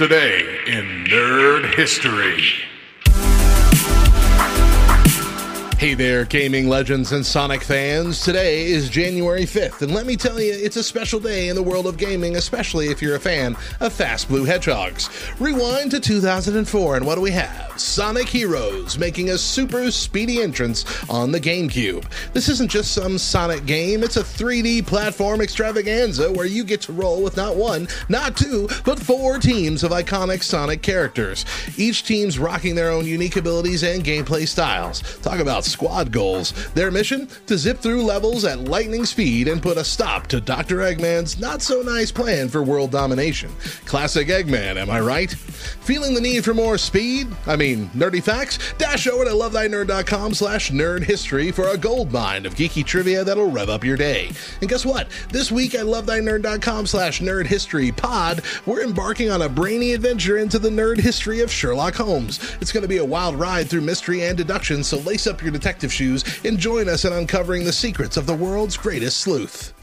Today in Nerd History. Hey there, gaming legends and Sonic fans. Today is January 5th, and let me tell you, it's a special day in the world of gaming, especially if you're a fan of Fast Blue Hedgehogs. Rewind to 2004, and what do we have? Sonic Heroes making a super speedy entrance on the GameCube. This isn't just some Sonic game, it's a 3D platform extravaganza where you get to roll with not one, not two, but four teams of iconic Sonic characters. Each team's rocking their own unique abilities and gameplay styles. Talk about squad goals. Their mission? To zip through levels at lightning speed and put a stop to Dr. Eggman's not so nice plan for world domination. Classic Eggman, am I right? Feeling the need for more speed? I mean, nerdy facts? Dash over to lovethynerd.com slash nerd history for a gold mine of geeky trivia that'll rev up your day. And guess what? This week at lovethynerd.com slash nerd history pod, we're embarking on a brainy adventure into the nerd history of Sherlock Holmes. It's going to be a wild ride through mystery and deduction, so lace up your detective shoes and join us in uncovering the secrets of the world's greatest sleuth.